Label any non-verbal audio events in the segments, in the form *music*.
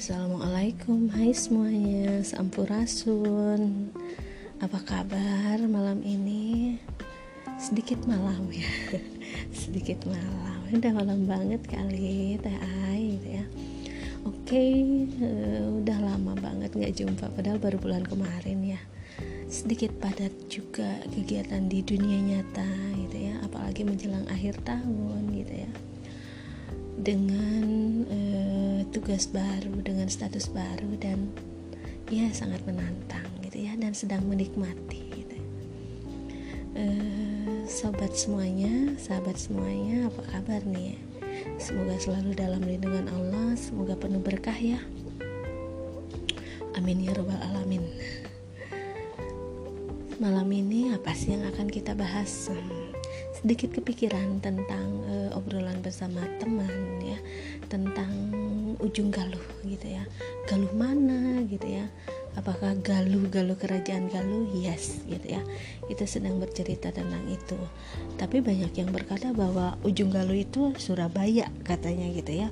Assalamualaikum, hai semuanya, sampurasun. Apa kabar malam ini? Sedikit malam ya, *laughs* sedikit malam. Udah malam banget kali, teh ai gitu ya. Oke, uh, udah lama banget gak jumpa, padahal baru bulan kemarin ya. Sedikit padat juga kegiatan di dunia nyata gitu ya. Apalagi menjelang akhir tahun gitu ya dengan uh, tugas baru dengan status baru dan ya sangat menantang gitu ya dan sedang menikmati gitu. Uh, sobat semuanya sahabat semuanya apa kabar nih ya? semoga selalu dalam lindungan Allah semoga penuh berkah ya amin ya robbal alamin malam ini apa sih yang akan kita bahas hmm sedikit kepikiran tentang uh, obrolan bersama teman ya. Tentang ujung galuh gitu ya. Galuh mana gitu ya. Apakah galuh-galuh kerajaan galuh? Yes gitu ya. Kita sedang bercerita tentang itu. Tapi banyak yang berkata bahwa ujung galuh itu Surabaya katanya gitu ya.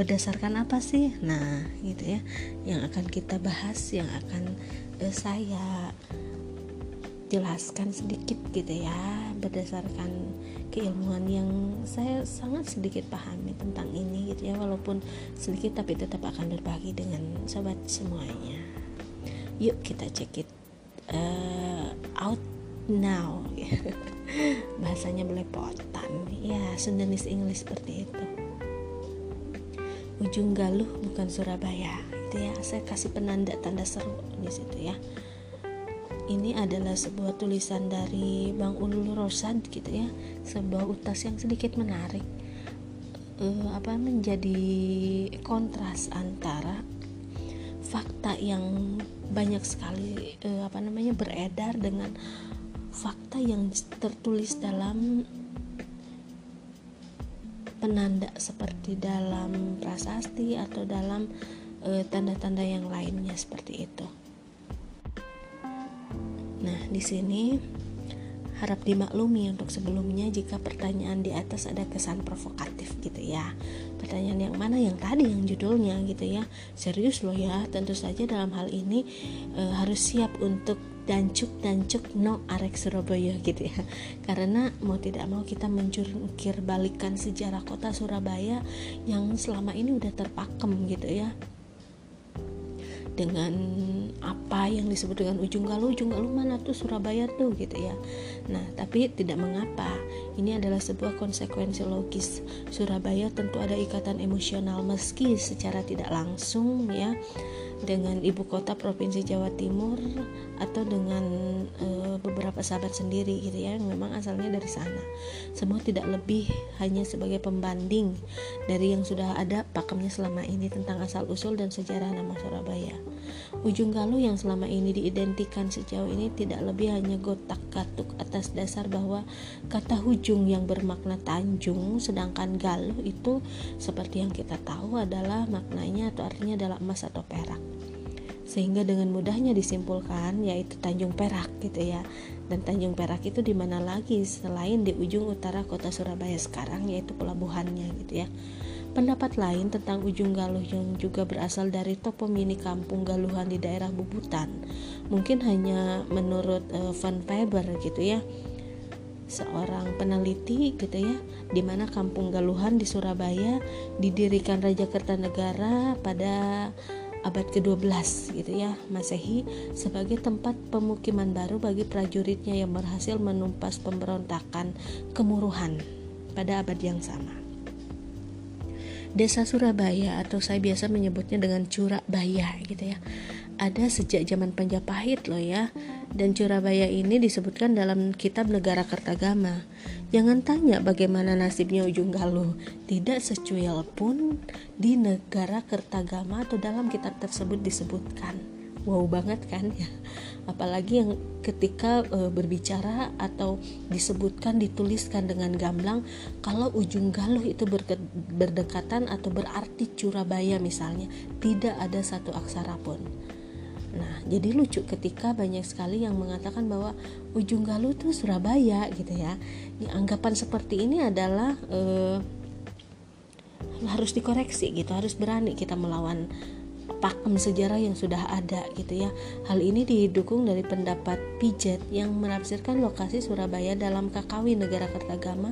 Berdasarkan apa sih? Nah gitu ya. Yang akan kita bahas yang akan uh, saya jelaskan sedikit gitu ya berdasarkan keilmuan yang saya sangat sedikit pahami tentang ini gitu ya walaupun sedikit tapi tetap akan berbagi dengan sobat semuanya. Yuk kita cek it uh, out now. *laughs* Bahasanya belepotan. Ya Sundanese English seperti itu. Ujung galuh bukan Surabaya. Itu ya saya kasih penanda tanda seru di situ ya ini adalah sebuah tulisan dari Bang Ulul Rosad gitu ya sebuah utas yang sedikit menarik uh, apa menjadi kontras antara fakta yang banyak sekali uh, apa namanya beredar dengan fakta yang tertulis dalam penanda seperti dalam prasasti atau dalam eh, tanda-tanda uh, yang lainnya seperti itu. Nah, di sini harap dimaklumi untuk sebelumnya jika pertanyaan di atas ada kesan provokatif gitu ya. Pertanyaan yang mana yang tadi yang judulnya gitu ya. Serius loh ya, tentu saja dalam hal ini e, harus siap untuk dancuk dancuk no arek Surabaya gitu ya *laughs* karena mau tidak mau kita mencurkir balikan sejarah kota Surabaya yang selama ini udah terpakem gitu ya dengan apa yang disebut dengan ujung galuh ujung galuh mana tuh? Surabaya tuh gitu ya. Nah tapi tidak mengapa. Ini adalah sebuah konsekuensi logis. Surabaya tentu ada ikatan emosional meski secara tidak langsung ya dengan ibu kota provinsi Jawa Timur atau dengan e, beberapa sahabat sendiri gitu ya yang memang asalnya dari sana. Semua tidak lebih hanya sebagai pembanding dari yang sudah ada pakemnya selama ini tentang asal usul dan sejarah nama Surabaya. Ujung Galuh yang selama ini diidentikan sejauh ini tidak lebih hanya gotak-gatuk atas dasar bahwa kata hujung yang bermakna Tanjung sedangkan Galuh itu seperti yang kita tahu adalah maknanya atau artinya adalah emas atau perak sehingga dengan mudahnya disimpulkan yaitu Tanjung Perak gitu ya. Dan Tanjung Perak itu di mana lagi? Selain di ujung utara kota Surabaya sekarang yaitu pelabuhannya gitu ya. Pendapat lain tentang ujung galuh yang juga berasal dari topomini kampung galuhan di daerah Bubutan. Mungkin hanya menurut uh, Van Faber gitu ya. Seorang peneliti gitu ya di mana kampung Galuhan di Surabaya didirikan Raja Kertanegara pada abad ke-12 gitu ya Masehi sebagai tempat pemukiman baru bagi prajuritnya yang berhasil menumpas pemberontakan kemuruhan pada abad yang sama. Desa Surabaya atau saya biasa menyebutnya dengan Curabaya gitu ya. Ada sejak zaman Penjapahit loh ya. Dan Surabaya ini disebutkan dalam kitab Negara Kertagama. Jangan tanya bagaimana nasibnya Ujung Galuh. Tidak secuil pun di Negara Kertagama atau dalam kitab tersebut disebutkan wow banget kan ya apalagi yang ketika e, berbicara atau disebutkan dituliskan dengan gamblang kalau ujung galuh itu berdekatan atau berarti Surabaya misalnya tidak ada satu aksara pun Nah, jadi lucu ketika banyak sekali yang mengatakan bahwa ujung galuh itu Surabaya gitu ya. Ini anggapan seperti ini adalah e, harus dikoreksi gitu, harus berani kita melawan pakem sejarah yang sudah ada gitu ya. Hal ini didukung dari pendapat Pijet yang menafsirkan lokasi Surabaya dalam Kakawi Negara Kertagama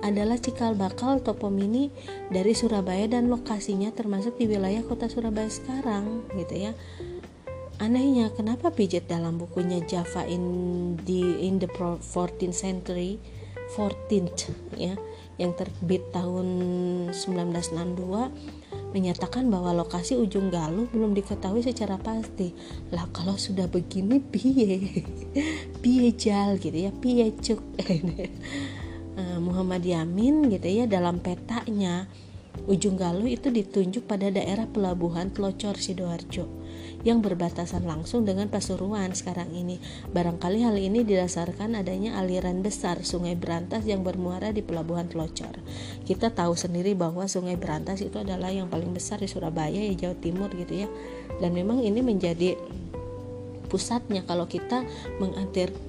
adalah cikal bakal topomini dari Surabaya dan lokasinya termasuk di wilayah kota Surabaya sekarang gitu ya. Anehnya, kenapa Pijet dalam bukunya Java in the in the 14th century 14th ya yang terbit tahun 1962 menyatakan bahwa lokasi ujung Galuh belum diketahui secara pasti. Lah kalau sudah begini piye? *laughs* piye jal gitu ya, piye cuk. *laughs* Eh, Muhammad Yamin gitu ya dalam petanya ujung Galuh itu ditunjuk pada daerah pelabuhan Telocor Sidoarjo yang berbatasan langsung dengan Pasuruan sekarang ini. Barangkali hal ini didasarkan adanya aliran besar Sungai Berantas yang bermuara di Pelabuhan Telocor. Kita tahu sendiri bahwa Sungai Berantas itu adalah yang paling besar di Surabaya ya Jawa Timur gitu ya. Dan memang ini menjadi pusatnya kalau kita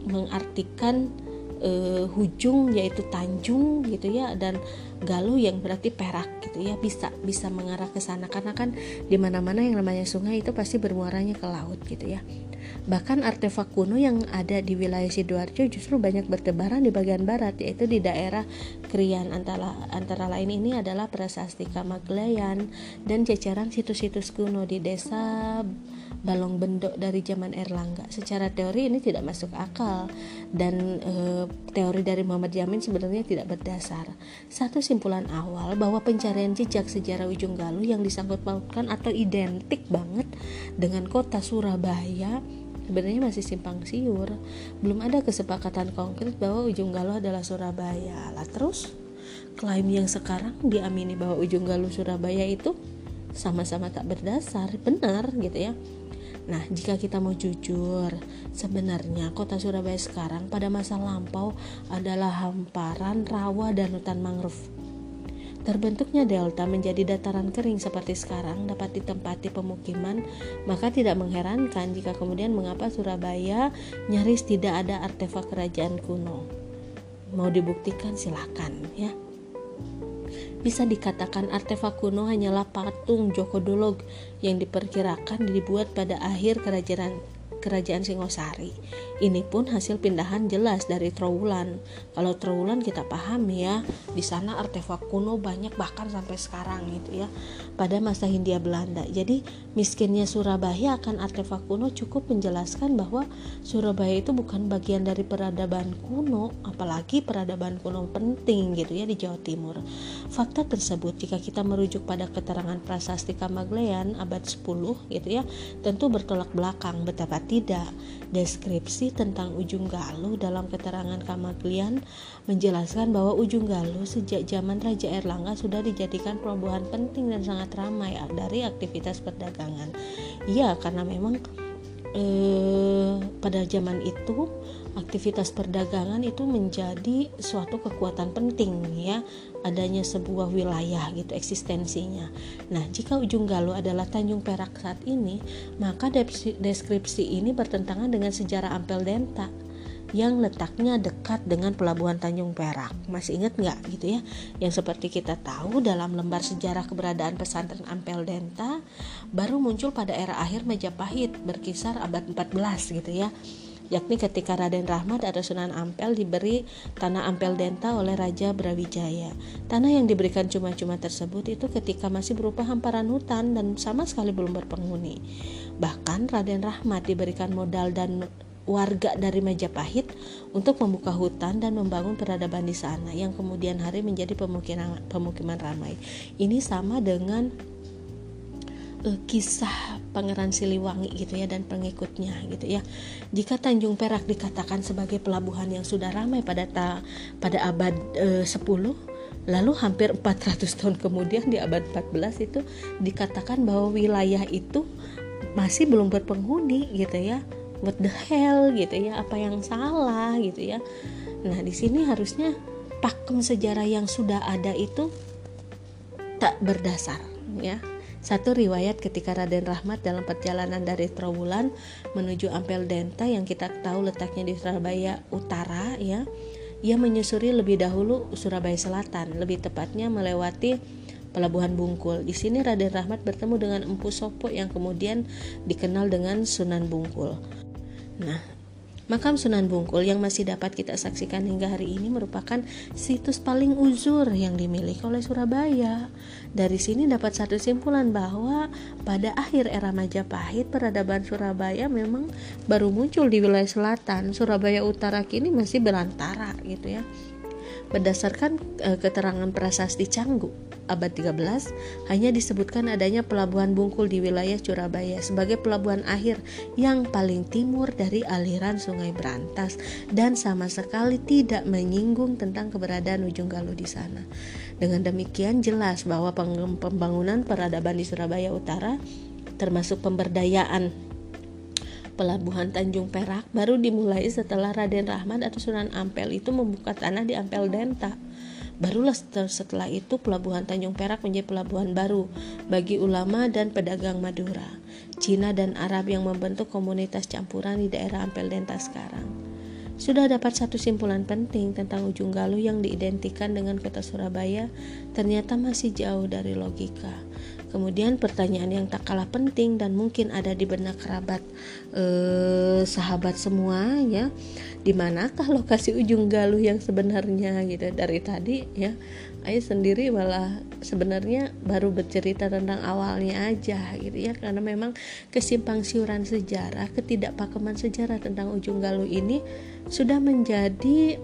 mengartikan uh, hujung yaitu Tanjung gitu ya dan Galuh yang berarti perak gitu ya bisa bisa mengarah ke sana karena kan di mana-mana yang namanya sungai itu pasti bermuaranya ke laut gitu ya. Bahkan artefak kuno yang ada di wilayah Sidoarjo justru banyak bertebaran di bagian barat yaitu di daerah Krian antara antara lain ini adalah prasasti Kamaglayan dan ceceran situs-situs kuno di desa balong bendok dari zaman Erlangga. Secara teori ini tidak masuk akal dan e, teori dari Muhammad Yamin sebenarnya tidak berdasar. Satu simpulan awal bahwa pencarian jejak sejarah Ujung Galuh yang disangkut pautkan atau identik banget dengan kota Surabaya sebenarnya masih simpang siur. Belum ada kesepakatan konkret bahwa Ujung Galuh adalah Surabaya. Lah terus klaim yang sekarang diamini bahwa Ujung Galuh Surabaya itu sama-sama tak berdasar, benar gitu ya. Nah, jika kita mau jujur, sebenarnya kota Surabaya sekarang pada masa lampau adalah hamparan rawa dan hutan mangrove. Terbentuknya delta menjadi dataran kering seperti sekarang dapat ditempati pemukiman, maka tidak mengherankan jika kemudian mengapa Surabaya nyaris tidak ada artefak kerajaan kuno. Mau dibuktikan silakan ya. Bisa dikatakan artefak kuno hanyalah patung Joko Dolog yang diperkirakan dibuat pada akhir kerajaan kerajaan Singosari. Ini pun hasil pindahan jelas dari Trowulan. Kalau Trowulan kita paham ya, di sana artefak kuno banyak bahkan sampai sekarang gitu ya. Pada masa Hindia Belanda. Jadi miskinnya Surabaya akan artefak kuno cukup menjelaskan bahwa Surabaya itu bukan bagian dari peradaban kuno, apalagi peradaban kuno penting gitu ya di Jawa Timur. Fakta tersebut jika kita merujuk pada keterangan prasasti Kamaglean abad 10 gitu ya, tentu bertolak belakang betapa tidak. Deskripsi tentang Ujung Galuh dalam keterangan Kamaglian menjelaskan bahwa Ujung Galuh sejak zaman Raja Erlangga sudah dijadikan pelabuhan penting dan sangat ramai dari aktivitas perdagangan. Iya, karena memang eh, pada zaman itu aktivitas perdagangan itu menjadi suatu kekuatan penting ya adanya sebuah wilayah gitu eksistensinya. Nah, jika ujung Galuh adalah Tanjung Perak saat ini, maka deskripsi ini bertentangan dengan sejarah Ampel Denta yang letaknya dekat dengan pelabuhan Tanjung Perak. Masih ingat nggak gitu ya? Yang seperti kita tahu dalam lembar sejarah keberadaan pesantren Ampel Denta baru muncul pada era akhir Majapahit berkisar abad 14 gitu ya yakni ketika Raden Rahmat atau Sunan Ampel diberi tanah Ampel Denta oleh Raja Brawijaya. Tanah yang diberikan cuma-cuma tersebut itu ketika masih berupa hamparan hutan dan sama sekali belum berpenghuni. Bahkan Raden Rahmat diberikan modal dan warga dari Majapahit untuk membuka hutan dan membangun peradaban di sana yang kemudian hari menjadi pemukiman pemukiman ramai. Ini sama dengan uh, kisah Pangeran Siliwangi gitu ya dan pengikutnya gitu ya. Jika Tanjung Perak dikatakan sebagai pelabuhan yang sudah ramai pada ta, pada abad uh, 10 Lalu hampir 400 tahun kemudian di abad 14 itu dikatakan bahwa wilayah itu masih belum berpenghuni gitu ya. What the hell gitu ya, apa yang salah gitu ya. Nah, di sini harusnya pakem sejarah yang sudah ada itu tak berdasar ya satu riwayat ketika Raden Rahmat dalam perjalanan dari Trowulan menuju Ampel Denta yang kita tahu letaknya di Surabaya Utara ya. Ia menyusuri lebih dahulu Surabaya Selatan, lebih tepatnya melewati Pelabuhan Bungkul. Di sini Raden Rahmat bertemu dengan Empu Sopo yang kemudian dikenal dengan Sunan Bungkul. Nah, Makam Sunan Bungkul yang masih dapat kita saksikan hingga hari ini merupakan situs paling uzur yang dimiliki oleh Surabaya. Dari sini dapat satu simpulan bahwa pada akhir era Majapahit peradaban Surabaya memang baru muncul di wilayah selatan. Surabaya Utara kini masih berantara gitu ya. Berdasarkan e, keterangan prasasti Canggu abad 13 hanya disebutkan adanya pelabuhan Bungkul di wilayah Surabaya sebagai pelabuhan akhir yang paling timur dari aliran Sungai Berantas dan sama sekali tidak menyinggung tentang keberadaan Ujung Galuh di sana. Dengan demikian jelas bahwa pembangunan peradaban di Surabaya Utara termasuk pemberdayaan pelabuhan Tanjung Perak baru dimulai setelah Raden Rahmat atau Sunan Ampel itu membuka tanah di Ampel Denta. Barulah setelah itu pelabuhan Tanjung Perak menjadi pelabuhan baru bagi ulama dan pedagang Madura, Cina dan Arab yang membentuk komunitas campuran di daerah Ampel Denta sekarang. Sudah dapat satu simpulan penting tentang ujung galuh yang diidentikan dengan kota Surabaya, ternyata masih jauh dari logika. Kemudian pertanyaan yang tak kalah penting dan mungkin ada di benak kerabat eh, sahabat semua ya, di manakah lokasi ujung galuh yang sebenarnya gitu dari tadi ya. Ayo sendiri malah sebenarnya baru bercerita tentang awalnya aja gitu ya karena memang kesimpang siuran sejarah, ketidakpakeman sejarah tentang ujung galuh ini sudah menjadi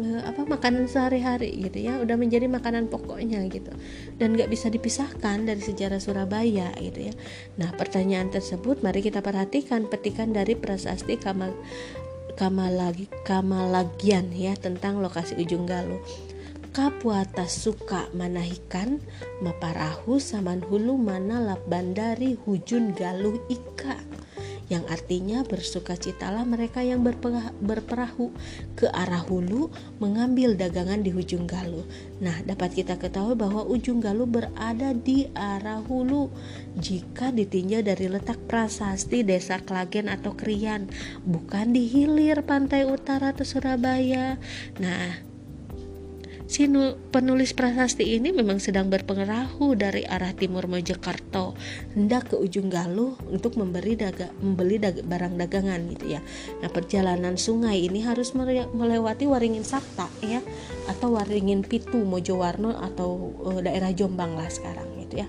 uh, apa makanan sehari-hari gitu ya udah menjadi makanan pokoknya gitu. Dan nggak bisa dipisahkan dari sejarah Surabaya gitu ya. Nah pertanyaan tersebut mari kita perhatikan petikan dari prasasti Kamal Kamalagi Kamalagian ya tentang lokasi ujung galuh. Kapuata suka manahikan maparahu saman hulu mana lap bandari hujun galuh ika yang artinya bersukacitalah mereka yang berperahu ke arah hulu mengambil dagangan di ujung galuh. Nah, dapat kita ketahui bahwa ujung galuh berada di arah hulu jika ditinjau dari letak prasasti desa Klagen atau Krian, bukan di hilir pantai utara atau Surabaya. Nah, si penulis prasasti ini memang sedang berpengerahu dari arah timur Mojokerto hendak ke ujung Galuh untuk memberi daga, membeli daga, barang dagangan gitu ya. Nah perjalanan sungai ini harus melewati Waringin Sakta ya atau Waringin Pitu Mojowarno atau uh, daerah Jombang lah sekarang gitu ya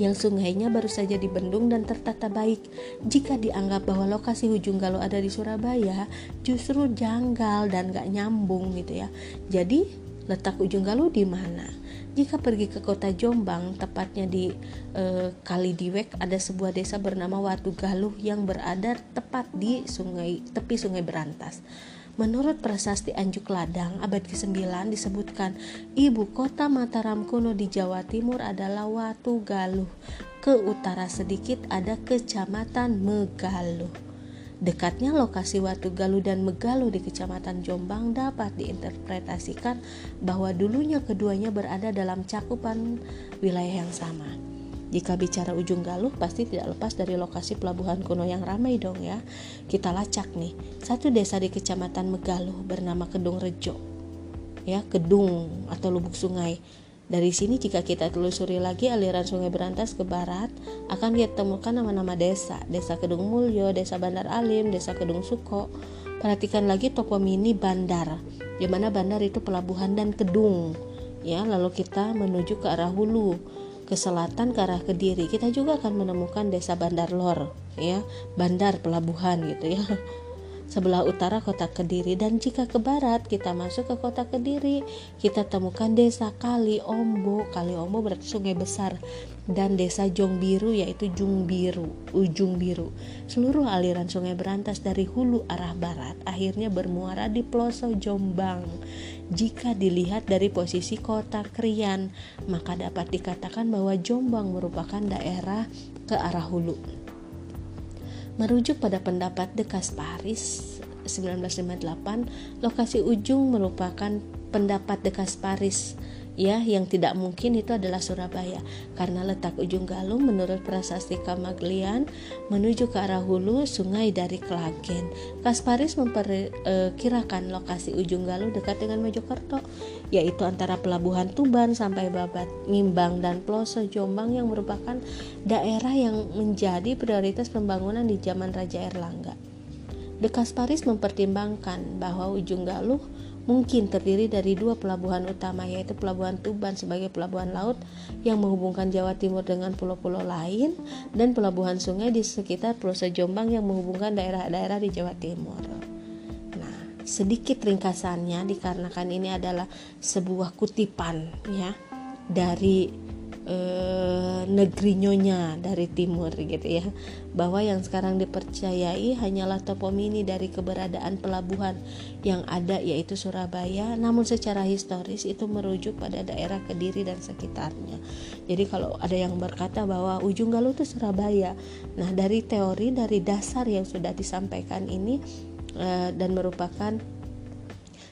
yang sungainya baru saja dibendung dan tertata baik. Jika dianggap bahwa lokasi Ujung Galuh ada di Surabaya, justru janggal dan gak nyambung gitu ya. Jadi letak Ujung Galuh di mana? Jika pergi ke kota Jombang, tepatnya di e, Kalidiwek, ada sebuah desa bernama Watu Galuh yang berada tepat di sungai tepi Sungai Berantas. Menurut prasasti Anjuk Ladang abad ke-9 disebutkan ibu kota Mataram kuno di Jawa Timur adalah Watu Galuh. Ke utara sedikit ada kecamatan Megaluh. Dekatnya lokasi Watu Galuh dan Megaluh di Kecamatan Jombang dapat diinterpretasikan bahwa dulunya keduanya berada dalam cakupan wilayah yang sama. Jika bicara ujung galuh pasti tidak lepas dari lokasi pelabuhan kuno yang ramai dong ya. Kita lacak nih, satu desa di kecamatan Megaluh bernama Kedung Rejo. Ya, Kedung atau Lubuk Sungai. Dari sini jika kita telusuri lagi aliran sungai Berantas ke barat, akan kita temukan nama-nama desa. Desa Kedung Mulyo, Desa Bandar Alim, Desa Kedung Suko. Perhatikan lagi topomini bandar, di mana bandar itu pelabuhan dan kedung. Ya, lalu kita menuju ke arah hulu ke selatan ke arah Kediri kita juga akan menemukan desa Bandar Lor ya bandar pelabuhan gitu ya. Sebelah utara kota Kediri dan jika ke barat kita masuk ke kota Kediri kita temukan desa Kali Ombo Kali Ombo berarti sungai besar dan desa Jong Biru yaitu Jung Biru Ujung Biru. Seluruh aliran sungai berantas dari hulu arah barat akhirnya bermuara di pelosok Jombang jika dilihat dari posisi kota Krian maka dapat dikatakan bahwa Jombang merupakan daerah ke arah hulu. Merujuk pada pendapat De Kasparis 1958, lokasi ujung merupakan pendapat De Kasparis ya yang tidak mungkin itu adalah Surabaya karena letak ujung Galung menurut prasasti Kamaglian menuju ke arah hulu sungai dari Klagen. Kasparis memperkirakan lokasi ujung Galung dekat dengan Mojokerto yaitu antara pelabuhan Tuban sampai Babat, Ngimbang dan Ploso Jombang yang merupakan daerah yang menjadi prioritas pembangunan di zaman Raja Erlangga. De Kasparis mempertimbangkan bahwa ujung Galuh mungkin terdiri dari dua pelabuhan utama yaitu Pelabuhan Tuban sebagai pelabuhan laut yang menghubungkan Jawa Timur dengan pulau-pulau lain dan pelabuhan sungai di sekitar Pulau Jombang yang menghubungkan daerah-daerah di Jawa Timur. Nah, sedikit ringkasannya dikarenakan ini adalah sebuah kutipan ya dari eh, negeri nyonya dari timur gitu ya. Bahwa yang sekarang dipercayai hanyalah topomini dari keberadaan pelabuhan yang ada yaitu Surabaya. Namun secara historis itu merujuk pada daerah Kediri dan sekitarnya. Jadi kalau ada yang berkata bahwa ujung galuh itu Surabaya. Nah dari teori dari dasar yang sudah disampaikan ini eh, dan merupakan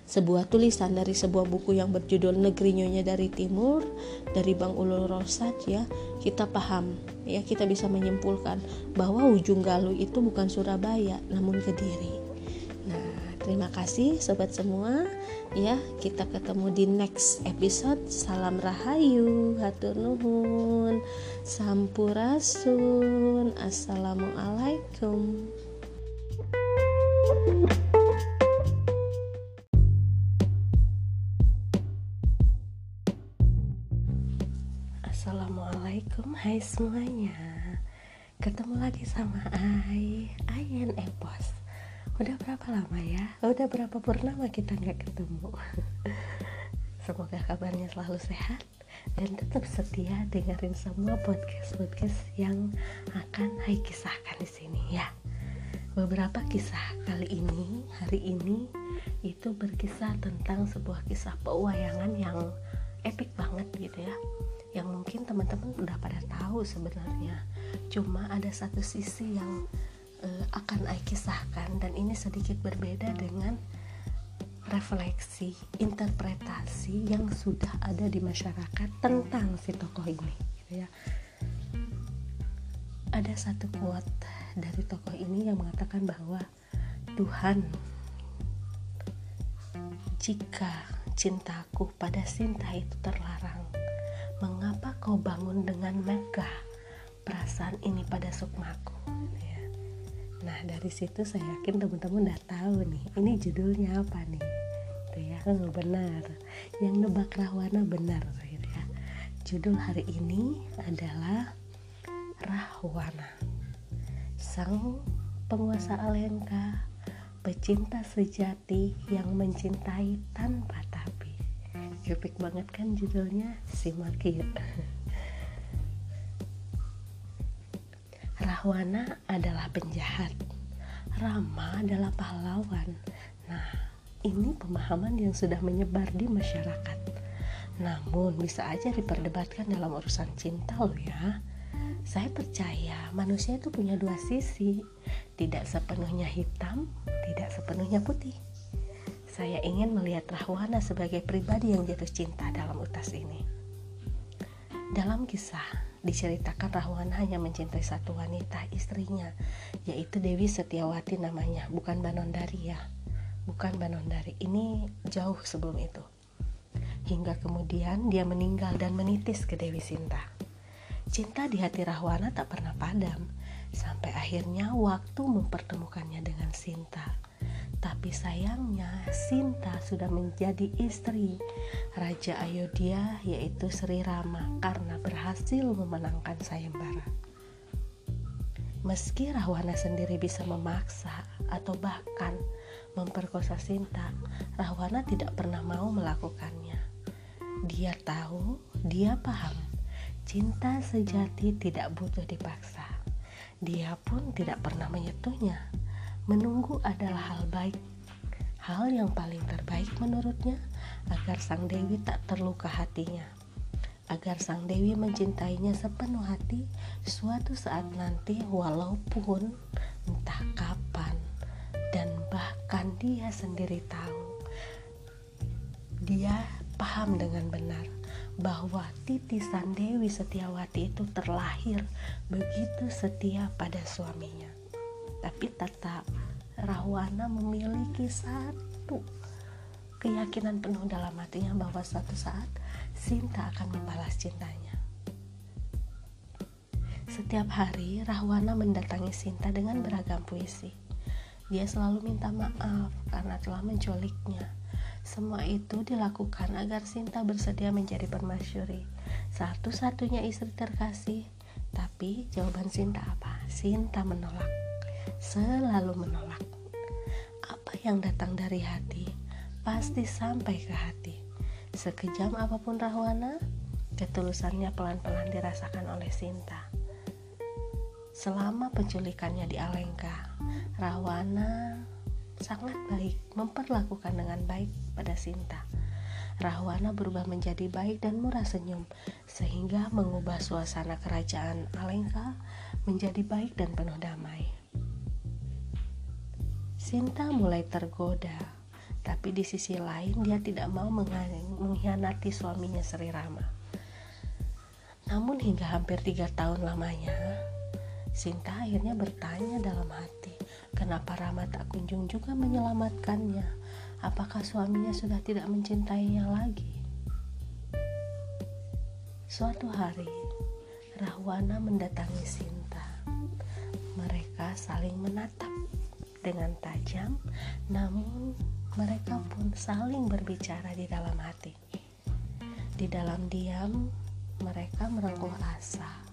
sebuah tulisan dari sebuah buku yang berjudul Negeri Nyonya dari Timur dari Bang Ulul Rosat ya. Kita paham ya kita bisa menyimpulkan bahwa ujung Galuh itu bukan Surabaya namun Kediri. Nah terima kasih sobat semua. Ya kita ketemu di next episode. Salam rahayu hatur nuhun sampurasun. Assalamualaikum. thank you Hai semuanya. Ketemu lagi sama Ai. Ayan Epos. Udah berapa lama ya? Udah berapa purnama kita nggak ketemu? *laughs* Semoga kabarnya selalu sehat Dan tetap setia dengerin semua podcast-podcast yang akan Hai kisahkan di sini ya. Beberapa kisah kali ini, hari ini Itu berkisah tentang sebuah kisah pewayangan yang epic banget gitu ya yang mungkin teman-teman udah pada tahu sebenarnya. Cuma ada satu sisi yang uh, akan saya kisahkan dan ini sedikit berbeda dengan refleksi interpretasi yang sudah ada di masyarakat tentang si tokoh ini gitu ya. Ada satu quote dari tokoh ini yang mengatakan bahwa Tuhan jika cintaku pada Sinta itu terlarang mengapa kau bangun dengan megah perasaan ini pada sukmaku? Ya. nah dari situ saya yakin teman-teman udah tahu nih ini judulnya apa nih? Itu ya oh, benar. Yang nebak rahwana benar gitu ya. Judul hari ini adalah rahwana. Sang penguasa alengka pecinta sejati yang mencintai tanpa tapi epic banget kan judulnya simak ya Rahwana adalah penjahat Rama adalah pahlawan. Nah ini pemahaman yang sudah menyebar di masyarakat. Namun bisa aja diperdebatkan dalam urusan cinta loh ya. Saya percaya manusia itu punya dua sisi, tidak sepenuhnya hitam, tidak sepenuhnya putih. Saya ingin melihat Rahwana sebagai pribadi yang jatuh cinta dalam utas ini. Dalam kisah, diceritakan Rahwana hanya mencintai satu wanita, istrinya, yaitu Dewi Setiawati namanya, bukan Banondari ya. Bukan Banondari, ini jauh sebelum itu. Hingga kemudian dia meninggal dan menitis ke Dewi Sinta. Cinta di hati Rahwana tak pernah padam, sampai akhirnya waktu mempertemukannya dengan Sinta tapi sayangnya Sinta sudah menjadi istri Raja Ayodhya yaitu Sri Rama karena berhasil memenangkan sayembara. Meski Rahwana sendiri bisa memaksa atau bahkan memperkosa Sinta, Rahwana tidak pernah mau melakukannya. Dia tahu, dia paham, cinta sejati tidak butuh dipaksa. Dia pun tidak pernah menyentuhnya Menunggu adalah hal baik, hal yang paling terbaik menurutnya agar sang Dewi tak terluka hatinya, agar sang Dewi mencintainya sepenuh hati suatu saat nanti walaupun entah kapan dan bahkan dia sendiri tahu dia paham dengan benar bahwa titisan Dewi Setiawati itu terlahir begitu setia pada suaminya. Tapi tetap Rahwana memiliki satu keyakinan penuh dalam hatinya bahwa suatu saat Sinta akan membalas cintanya. Setiap hari Rahwana mendatangi Sinta dengan beragam puisi. Dia selalu minta maaf karena telah menculiknya. Semua itu dilakukan agar Sinta bersedia menjadi permasyuri, satu-satunya istri terkasih. Tapi jawaban Sinta apa? Sinta menolak, selalu menolak. Apa yang datang dari hati pasti sampai ke hati. Sekejam apa pun Rahwana, ketulusannya pelan-pelan dirasakan oleh Sinta. Selama penculikannya di Alengka, Rahwana sangat baik, memperlakukan dengan baik pada Sinta. Rahwana berubah menjadi baik dan murah senyum, sehingga mengubah suasana kerajaan Alengka menjadi baik dan penuh damai. Sinta mulai tergoda, tapi di sisi lain dia tidak mau mengkhianati suaminya Sri Rama. Namun hingga hampir tiga tahun lamanya, Sinta akhirnya bertanya dalam hati, kenapa Rama tak kunjung juga menyelamatkannya? Apakah suaminya sudah tidak mencintainya lagi? Suatu hari, Rahwana mendatangi Sinta. Mereka saling menatap dengan tajam, namun mereka pun saling berbicara di dalam hati. Di dalam diam, mereka merengkuh asa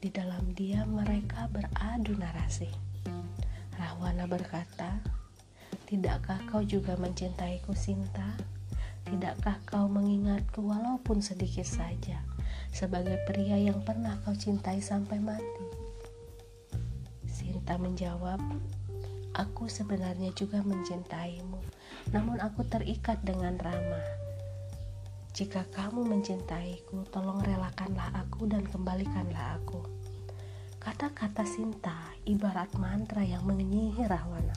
di dalam dia mereka beradu narasi. Rahwana berkata, Tidakkah kau juga mencintaiku Sinta? Tidakkah kau mengingatku walaupun sedikit saja sebagai pria yang pernah kau cintai sampai mati? Sinta menjawab, Aku sebenarnya juga mencintaimu, namun aku terikat dengan Rama. Jika kamu mencintaiku, tolong relakanlah aku dan kembalikanlah aku. Kata-kata Sinta ibarat mantra yang menyihir Rahwana,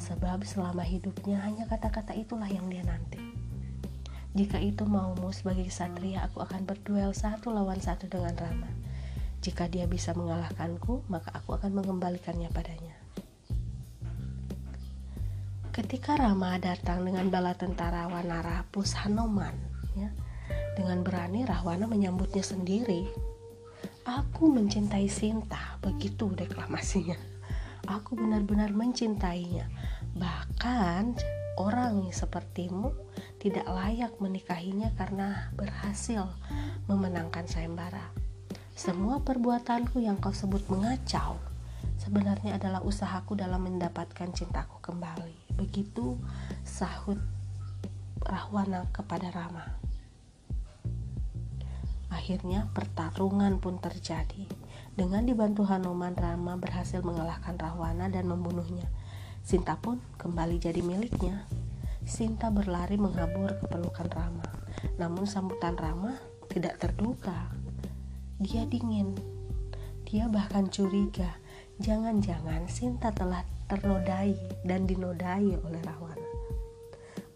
sebab selama hidupnya hanya kata-kata itulah yang dia nanti. Jika itu maumu sebagai satria, aku akan berduel satu lawan satu dengan Rama. Jika dia bisa mengalahkanku, maka aku akan mengembalikannya padanya. Ketika Rama datang dengan bala tentara Wanara Hanoman, ya. Dengan berani Rahwana menyambutnya sendiri. Aku mencintai Sinta, begitu deklamasinya. Aku benar-benar mencintainya. Bahkan orang sepertimu tidak layak menikahinya karena berhasil memenangkan sayembara. Semua perbuatanku yang kau sebut mengacau sebenarnya adalah usahaku dalam mendapatkan cintaku kembali. Begitu sahut Rahwana kepada Rama. Akhirnya pertarungan pun terjadi. Dengan dibantu Hanuman, Rama berhasil mengalahkan Rahwana dan membunuhnya. Sinta pun kembali jadi miliknya. Sinta berlari menghabur ke pelukan Rama. Namun sambutan Rama tidak terduga. Dia dingin. Dia bahkan curiga. Jangan-jangan Sinta telah ternodai dan dinodai oleh Rahwana.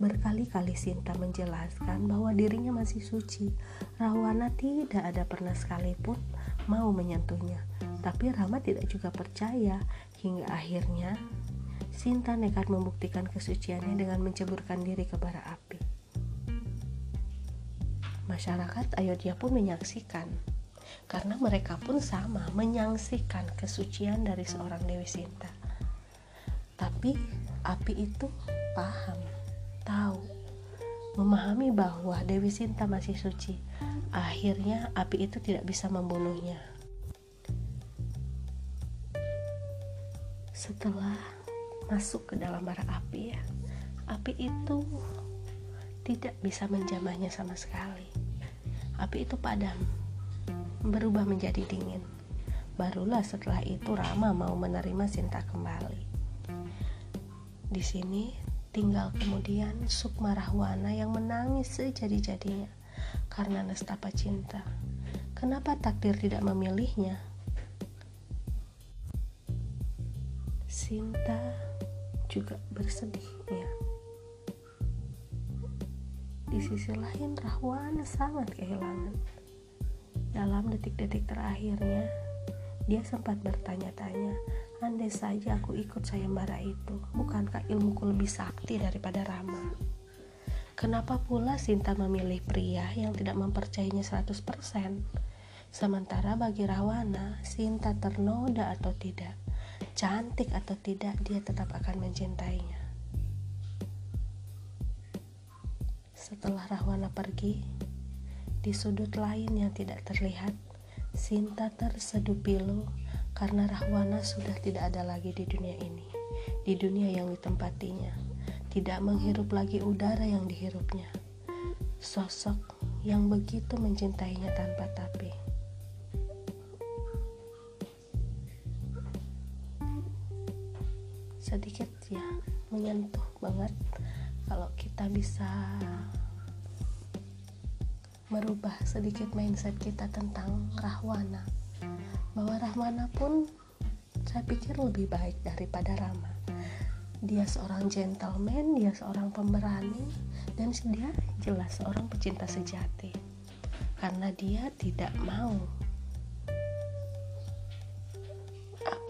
Berkali-kali Sinta menjelaskan bahwa dirinya masih suci. Rahwana tidak ada pernah sekalipun mau menyentuhnya. Tapi Rama tidak juga percaya hingga akhirnya Sinta nekat membuktikan kesuciannya dengan menceburkan diri ke bara api. Masyarakat Ayodhya pun menyaksikan karena mereka pun sama menyaksikan kesucian dari seorang Dewi Sinta. Tapi api itu paham tahu, memahami bahwa Dewi Sinta masih suci. Akhirnya api itu tidak bisa membunuhnya. Setelah masuk ke dalam bara api ya, api itu tidak bisa menjamahnya sama sekali. Api itu padam, berubah menjadi dingin. Barulah setelah itu Rama mau menerima Sinta kembali. Di sini Tinggal kemudian Sukma Rahwana yang menangis sejadi-jadinya karena nestapa cinta. Kenapa takdir tidak memilihnya? Sinta juga bersedih ya. di sisi lain Rahwana sangat kehilangan. Dalam detik-detik terakhirnya, dia sempat bertanya-tanya, andai saja aku ikut sayembara itu, bukankah ilmuku lebih sakti daripada Rama? Kenapa pula Sinta memilih pria yang tidak mempercayainya 100%? Sementara bagi Rawana, Sinta ternoda atau tidak, cantik atau tidak, dia tetap akan mencintainya. Setelah Rahwana pergi, di sudut lain yang tidak terlihat, Sinta terseduh pilu karena Rahwana sudah tidak ada lagi di dunia ini, di dunia yang ditempatinya, tidak menghirup lagi udara yang dihirupnya. Sosok yang begitu mencintainya tanpa tapi. sedikit ya menyentuh banget kalau kita bisa merubah sedikit mindset kita tentang Rahwana bahwa Rahwana pun saya pikir lebih baik daripada Rama dia seorang gentleman dia seorang pemberani dan dia jelas seorang pecinta sejati karena dia tidak mau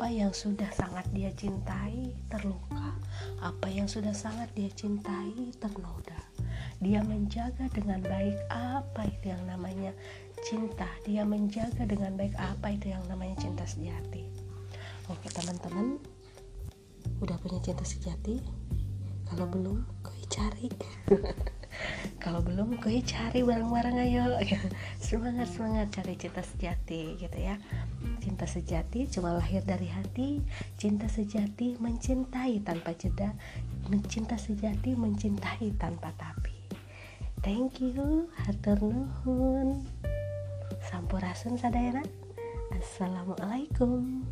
apa yang sudah sangat dia cintai terluka, apa yang sudah sangat dia cintai ternoda. Dia menjaga dengan baik apa itu yang namanya cinta. Dia menjaga dengan baik apa itu yang namanya cinta sejati. Oke teman-teman, udah punya cinta sejati? Kalau belum, kau cari. *laughs* kalau belum kau cari bareng-bareng ayo *laughs* semangat semangat cari cinta sejati gitu ya cinta sejati cuma lahir dari hati cinta sejati mencintai tanpa jeda mencinta sejati mencintai tanpa tapi thank you hatur nuhun sampurasun sadayana. Assalamualaikum